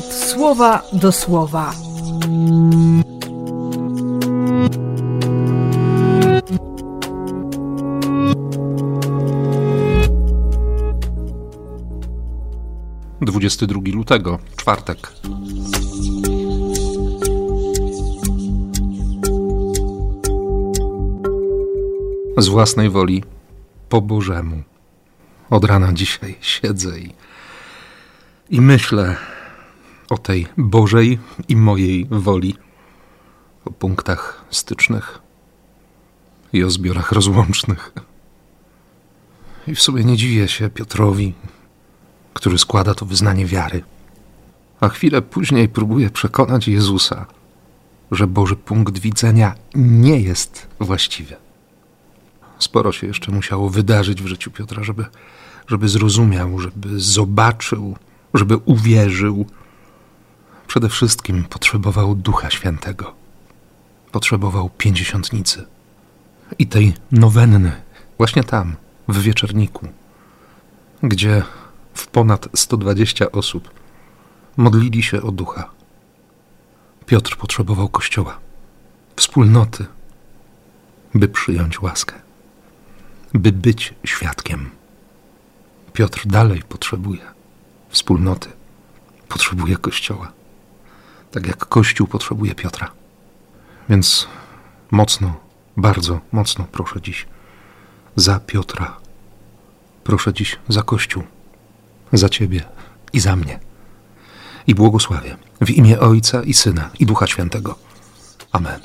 słowa do słowa. Dwudziesty drugi lutego, czwartek. Z własnej woli, po Bożemu. Od rana dzisiaj siedzę i, i myślę o tej Bożej i mojej woli, o punktach stycznych i o zbiorach rozłącznych. I w sumie nie dziwię się Piotrowi, który składa to wyznanie wiary, a chwilę później próbuje przekonać Jezusa, że Boży punkt widzenia nie jest właściwy. Sporo się jeszcze musiało wydarzyć w życiu Piotra, żeby, żeby zrozumiał, żeby zobaczył, żeby uwierzył. Przede wszystkim potrzebował Ducha Świętego. Potrzebował pięćdziesiątnicy i tej nowenny, właśnie tam, w wieczorniku, gdzie w ponad 120 osób modlili się o Ducha. Piotr potrzebował Kościoła, wspólnoty, by przyjąć łaskę by być świadkiem. Piotr dalej potrzebuje wspólnoty, potrzebuje Kościoła, tak jak Kościół potrzebuje Piotra. Więc mocno, bardzo mocno proszę dziś za Piotra. Proszę dziś za Kościół, za Ciebie i za mnie. I błogosławię w imię Ojca i Syna i Ducha Świętego. Amen.